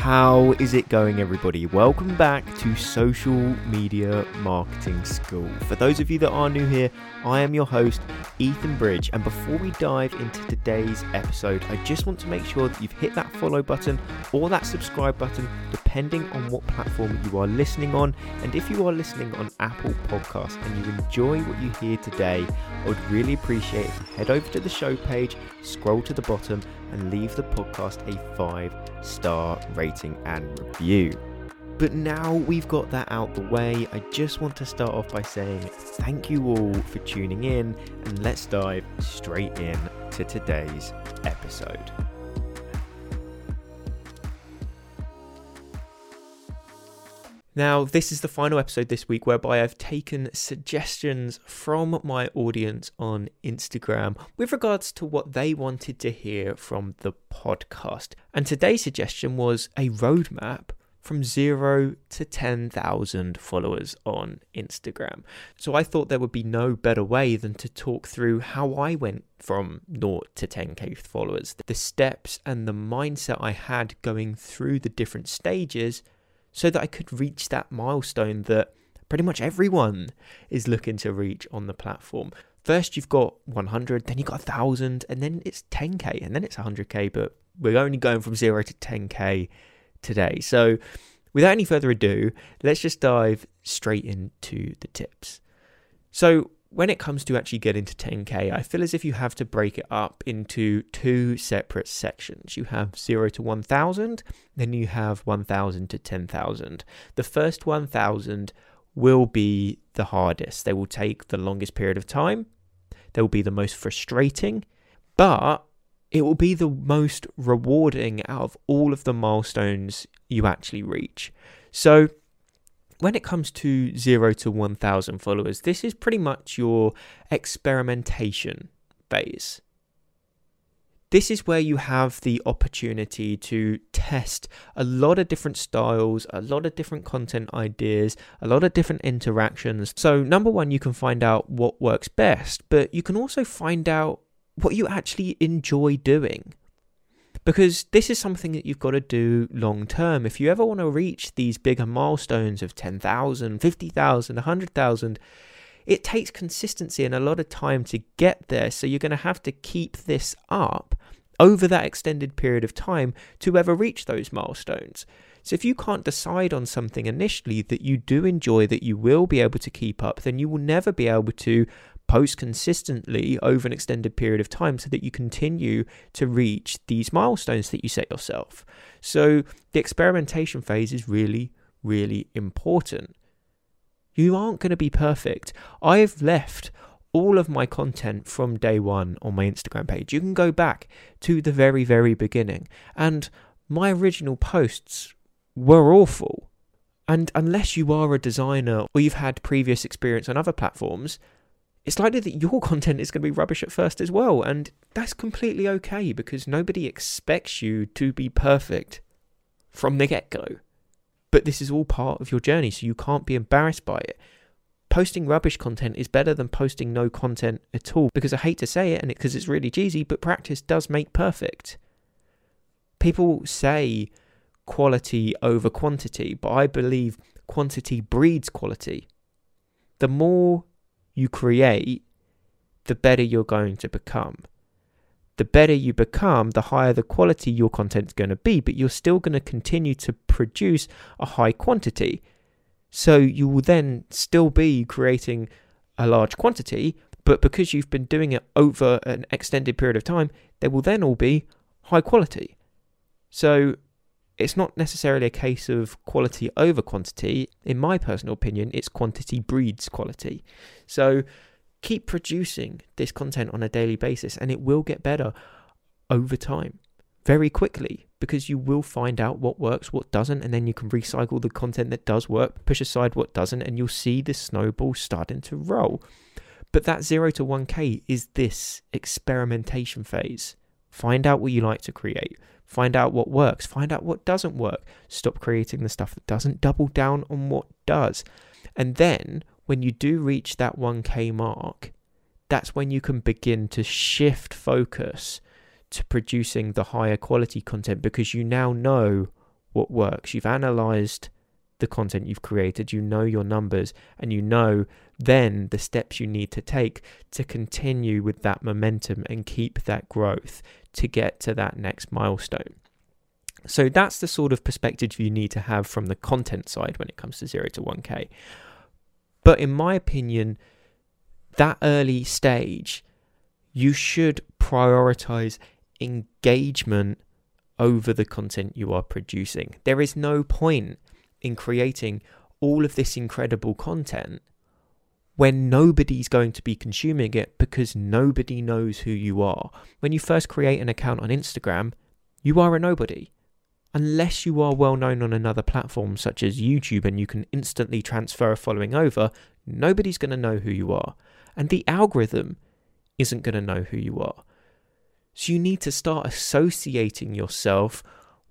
How is it going, everybody? Welcome back to Social Media Marketing School. For those of you that are new here, I am your host, Ethan Bridge. And before we dive into today's episode, I just want to make sure that you've hit that follow button or that subscribe button, depending on what platform you are listening on. And if you are listening on Apple Podcasts and you enjoy what you hear today, I would really appreciate if you head over to the show page, scroll to the bottom, and leave the podcast a five star rating and review. But now we've got that out the way, I just want to start off by saying thank you all for tuning in and let's dive straight in to today's episode. Now, this is the final episode this week whereby I've taken suggestions from my audience on Instagram with regards to what they wanted to hear from the podcast. And today's suggestion was a roadmap from zero to 10,000 followers on Instagram. So I thought there would be no better way than to talk through how I went from 0 to 10k followers, the steps and the mindset I had going through the different stages so that I could reach that milestone that pretty much everyone is looking to reach on the platform. First, you've got 100, then you've got 1,000, and then it's 10k, and then it's 100k, but we're only going from 0 to 10k today. So, without any further ado, let's just dive straight into the tips. So, when it comes to actually getting to 10k, I feel as if you have to break it up into two separate sections. You have 0 to 1000, then you have 1000 to 10,000. The first 1000 will be the hardest. They will take the longest period of time. They will be the most frustrating, but it will be the most rewarding out of all of the milestones you actually reach. So, when it comes to 0 to 1000 followers, this is pretty much your experimentation phase. This is where you have the opportunity to test a lot of different styles, a lot of different content ideas, a lot of different interactions. So, number one, you can find out what works best, but you can also find out what you actually enjoy doing because this is something that you've got to do long term. If you ever want to reach these bigger milestones of 10,000, 50,000, 100,000, it takes consistency and a lot of time to get there. So you're going to have to keep this up over that extended period of time to ever reach those milestones. So if you can't decide on something initially that you do enjoy, that you will be able to keep up, then you will never be able to post consistently over an extended period of time so that you continue to reach these milestones that you set yourself. So the experimentation phase is really, really important. You aren't going to be perfect. I've left all of my content from day one on my Instagram page. You can go back to the very, very beginning. And my original posts were awful. And unless you are a designer or you've had previous experience on other platforms, it's likely that your content is going to be rubbish at first as well. And that's completely okay because nobody expects you to be perfect from the get go. But this is all part of your journey, so you can't be embarrassed by it. Posting rubbish content is better than posting no content at all because I hate to say it and because it, it's really cheesy, but practice does make perfect. People say quality over quantity, but I believe quantity breeds quality. The more you create, the better you're going to become. The better you become, the higher the quality your content's going to be, but you're still going to continue to produce a high quantity. So you will then still be creating a large quantity, but because you've been doing it over an extended period of time, they will then all be high quality. So it's not necessarily a case of quality over quantity. In my personal opinion, it's quantity breeds quality. So keep producing this content on a daily basis and it will get better over time very quickly because you will find out what works, what doesn't, and then you can recycle the content that does work, push aside what doesn't, and you'll see the snowball starting to roll. But that 0 to 1K is this experimentation phase. Find out what you like to create. Find out what works. Find out what doesn't work. Stop creating the stuff that doesn't. Double down on what does. And then when you do reach that 1K mark, that's when you can begin to shift focus to producing the higher quality content because you now know what works. You've analyzed the content you've created, you know your numbers, and you know then the steps you need to take to continue with that momentum and keep that growth to get to that next milestone. So that's the sort of perspective you need to have from the content side when it comes to 0 to 1K. But in my opinion, that early stage, you should prioritize engagement over the content you are producing. There is no point in creating all of this incredible content when nobody's going to be consuming it because nobody knows who you are. When you first create an account on Instagram, you are a nobody. Unless you are well known on another platform such as YouTube and you can instantly transfer a following over, nobody's going to know who you are. And the algorithm isn't going to know who you are. So you need to start associating yourself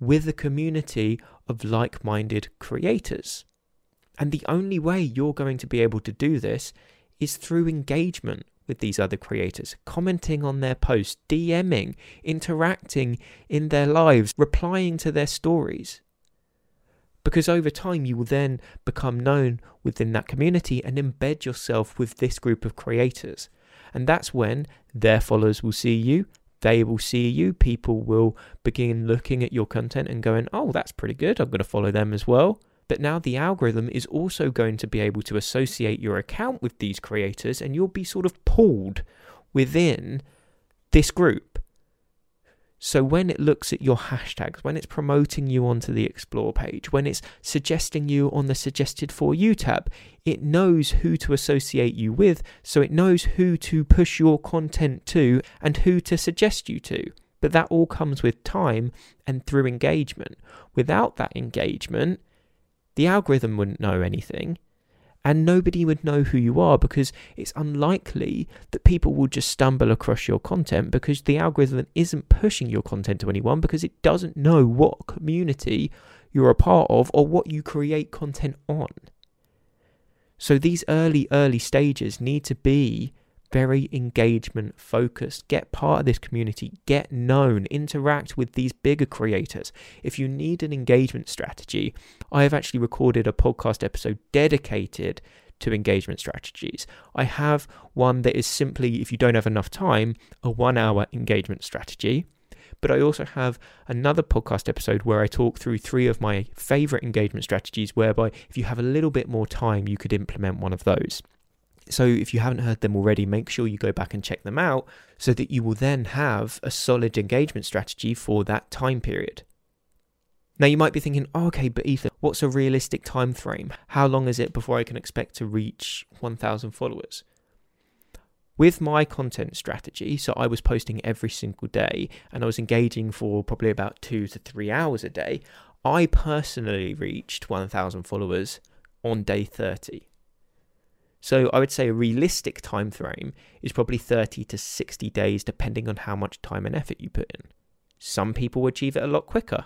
with a community of like minded creators. And the only way you're going to be able to do this is through engagement with these other creators, commenting on their posts, DMing, interacting in their lives, replying to their stories. Because over time, you will then become known within that community and embed yourself with this group of creators. And that's when their followers will see you, they will see you. People will begin looking at your content and going, oh, that's pretty good. I'm going to follow them as well. But now the algorithm is also going to be able to associate your account with these creators, and you'll be sort of pulled within this group. So when it looks at your hashtags, when it's promoting you onto the explore page, when it's suggesting you on the suggested for you tab, it knows who to associate you with, so it knows who to push your content to and who to suggest you to. But that all comes with time and through engagement. Without that engagement, the algorithm wouldn't know anything and nobody would know who you are because it's unlikely that people will just stumble across your content because the algorithm isn't pushing your content to anyone because it doesn't know what community you're a part of or what you create content on. So these early, early stages need to be very engagement focused. Get part of this community, get known, interact with these bigger creators. If you need an engagement strategy, I have actually recorded a podcast episode dedicated to engagement strategies. I have one that is simply, if you don't have enough time, a one hour engagement strategy. But I also have another podcast episode where I talk through three of my favorite engagement strategies, whereby if you have a little bit more time, you could implement one of those. So if you haven't heard them already, make sure you go back and check them out so that you will then have a solid engagement strategy for that time period. Now you might be thinking, oh, okay, but Ethan, what's a realistic time frame? How long is it before I can expect to reach 1,000 followers? With my content strategy, so I was posting every single day and I was engaging for probably about two to three hours a day, I personally reached 1,000 followers on day 30. So I would say a realistic time frame is probably 30 to 60 days depending on how much time and effort you put in. Some people achieve it a lot quicker.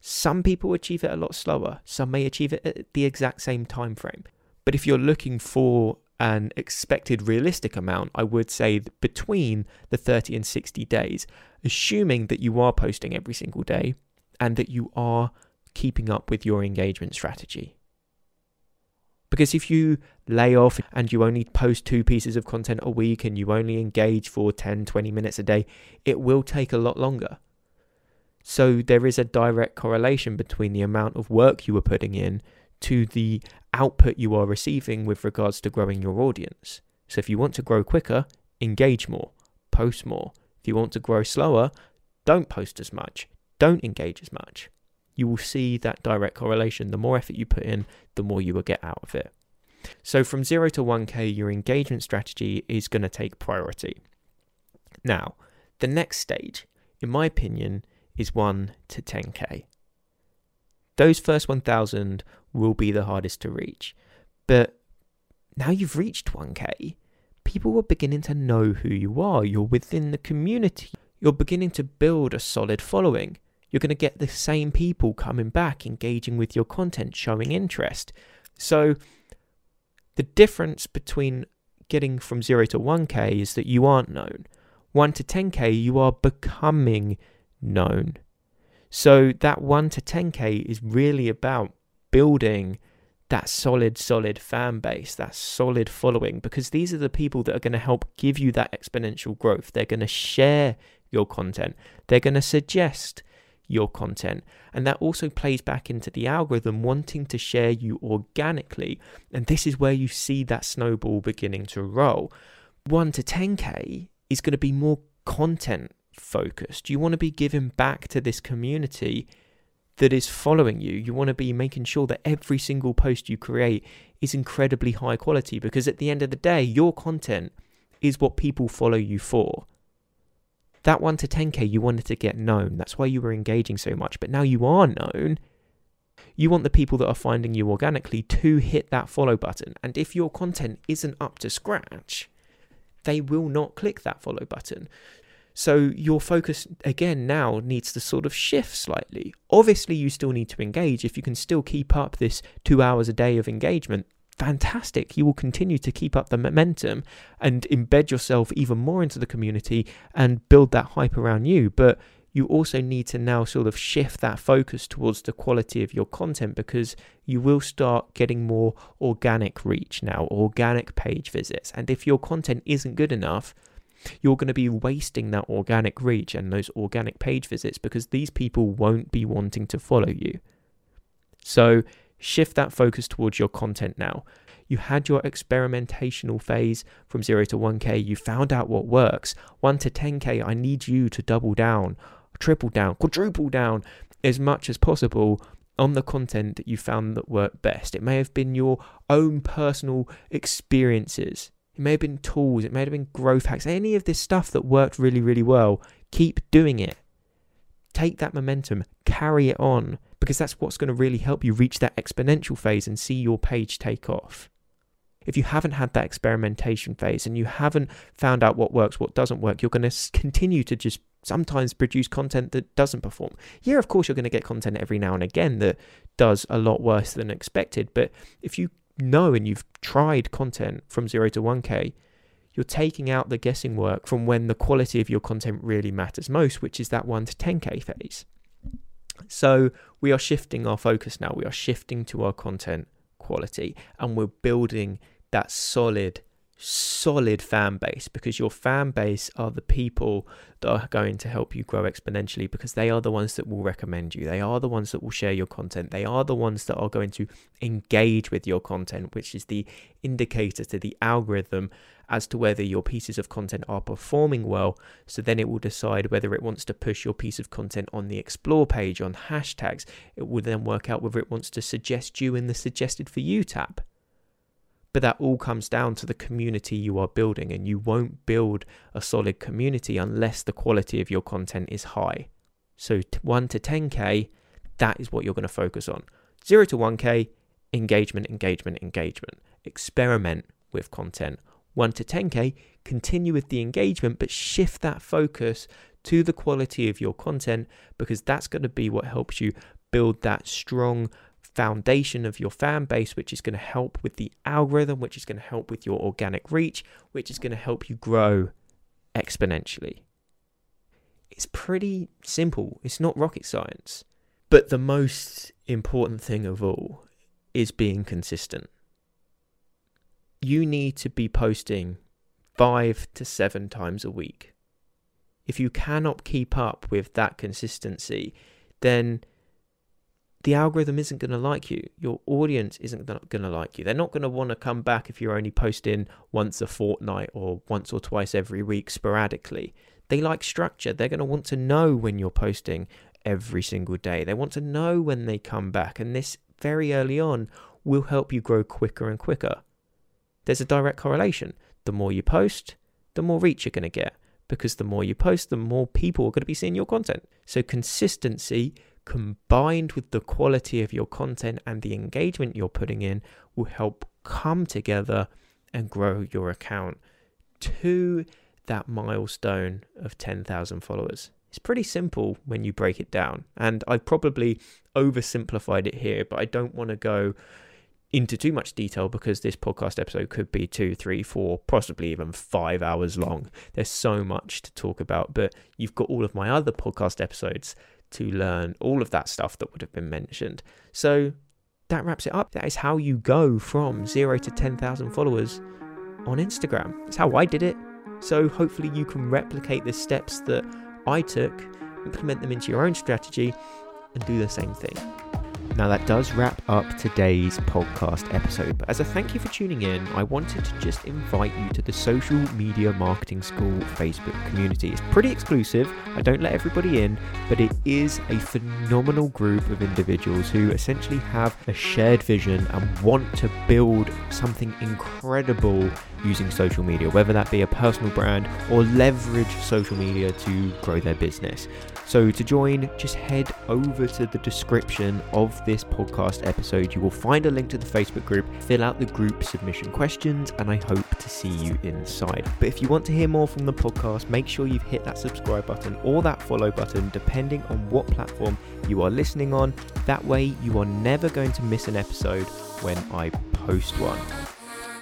Some people achieve it a lot slower. Some may achieve it at the exact same time frame. But if you're looking for an expected realistic amount, I would say between the 30 and 60 days, assuming that you are posting every single day and that you are keeping up with your engagement strategy. Because if you lay off and you only post two pieces of content a week and you only engage for 10, 20 minutes a day, it will take a lot longer. So there is a direct correlation between the amount of work you are putting in to the output you are receiving with regards to growing your audience. So if you want to grow quicker, engage more, post more. If you want to grow slower, don't post as much, don't engage as much you will see that direct correlation. The more effort you put in, the more you will get out of it. So from 0 to 1K, your engagement strategy is going to take priority. Now, the next stage, in my opinion, is 1 to 10K. Those first 1,000 will be the hardest to reach. But now you've reached 1K, people are beginning to know who you are. You're within the community. You're beginning to build a solid following you're going to get the same people coming back, engaging with your content, showing interest. So, the difference between getting from 0 to 1k is that you aren't known. 1 to 10k, you are becoming known. So that 1 to 10k is really about building that solid, solid fan base, that solid following, because these are the people that are going to help give you that exponential growth. They're going to share your content, they're going to suggest your content. And that also plays back into the algorithm wanting to share you organically. And this is where you see that snowball beginning to roll. 1 to 10K is going to be more content focused. You want to be giving back to this community that is following you. You want to be making sure that every single post you create is incredibly high quality because at the end of the day, your content is what people follow you for. That 1 to 10k, you wanted to get known. That's why you were engaging so much. But now you are known. You want the people that are finding you organically to hit that follow button. And if your content isn't up to scratch, they will not click that follow button. So your focus again now needs to sort of shift slightly. Obviously, you still need to engage. If you can still keep up this two hours a day of engagement, fantastic. You will continue to keep up the momentum and embed yourself even more into the community and build that hype around you. But you also need to now sort of shift that focus towards the quality of your content because you will start getting more organic reach now, organic page visits. And if your content isn't good enough, you're going to be wasting that organic reach and those organic page visits because these people won't be wanting to follow you. So shift that focus towards your content now. You had your experimentational phase from 0 to 1K, you found out what works. 1 to 10K, I need you to double down, triple down, quadruple down as much as possible on the content that you found that worked best. It may have been your own personal experiences it may have been tools, it may have been growth hacks, any of this stuff that worked really, really well. Keep doing it. Take that momentum, carry it on, because that's what's going to really help you reach that exponential phase and see your page take off. If you haven't had that experimentation phase and you haven't found out what works, what doesn't work, you're going to continue to just sometimes produce content that doesn't perform. Yeah, of course, you're going to get content every now and again that does a lot worse than expected. But if you know and you've tried content from 0 to 1k, you're taking out the guessing work from when the quality of your content really matters most, which is that 1 to 10k phase. So we are shifting our focus now. We are shifting to our content quality and we're building that solid solid fan base because your fan base are the people that are going to help you grow exponentially because they are the ones that will recommend you. They are the ones that will share your content. They are the ones that are going to engage with your content, which is the indicator to the algorithm as to whether your pieces of content are performing well. So then it will decide whether it wants to push your piece of content on the explore page on hashtags. It will then work out whether it wants to suggest you in the suggested for you tab. But that all comes down to the community you are building, and you won't build a solid community unless the quality of your content is high. So 1 to 10k, that is what you're going to focus on. 0 to 1k, engagement, engagement, engagement. Experiment with content. 1 to 10k, continue with the engagement, but shift that focus to the quality of your content because that's going to be what helps you build that strong foundation of your fan base, which is going to help with the algorithm, which is going to help with your organic reach, which is going to help you grow exponentially. It's pretty simple, it's not rocket science. But the most important thing of all is being consistent. You need to be posting five to seven times a week. If you cannot keep up with that consistency, then the algorithm isn't going to like you. Your audience isn't going to like you. They're not going to want to come back if you're only posting once a fortnight or once or twice every week sporadically. They like structure. They're going to want to know when you're posting every single day. They want to know when they come back. And this very early on will help you grow quicker and quicker. There's a direct correlation. The more you post, the more reach you're going to get because the more you post, the more people are going to be seeing your content. So consistency combined with the quality of your content and the engagement you're putting in will help come together and grow your account to that milestone of 10,000 followers. It's pretty simple when you break it down. And I probably oversimplified it here, but I don't want to go into too much detail because this podcast episode could be two, three, four, possibly even five hours long. There's so much to talk about, but you've got all of my other podcast episodes to learn all of that stuff that would have been mentioned. So that wraps it up. That is how you go from zero to 10,000 followers on Instagram. It's how I did it. So hopefully you can replicate the steps that I took, implement them into your own strategy, and do the same thing. Now, that does wrap up today's podcast episode. But as a thank you for tuning in, I wanted to just invite you to the Social Media Marketing School Facebook community. It's pretty exclusive, I don't let everybody in, but it is a phenomenal group of individuals who essentially have a shared vision and want to build something incredible using social media, whether that be a personal brand or leverage social media to grow their business. So, to join, just head over to the description of this podcast episode. You will find a link to the Facebook group, fill out the group submission questions, and I hope to see you inside. But if you want to hear more from the podcast, make sure you've hit that subscribe button or that follow button, depending on what platform you are listening on. That way, you are never going to miss an episode when I post one.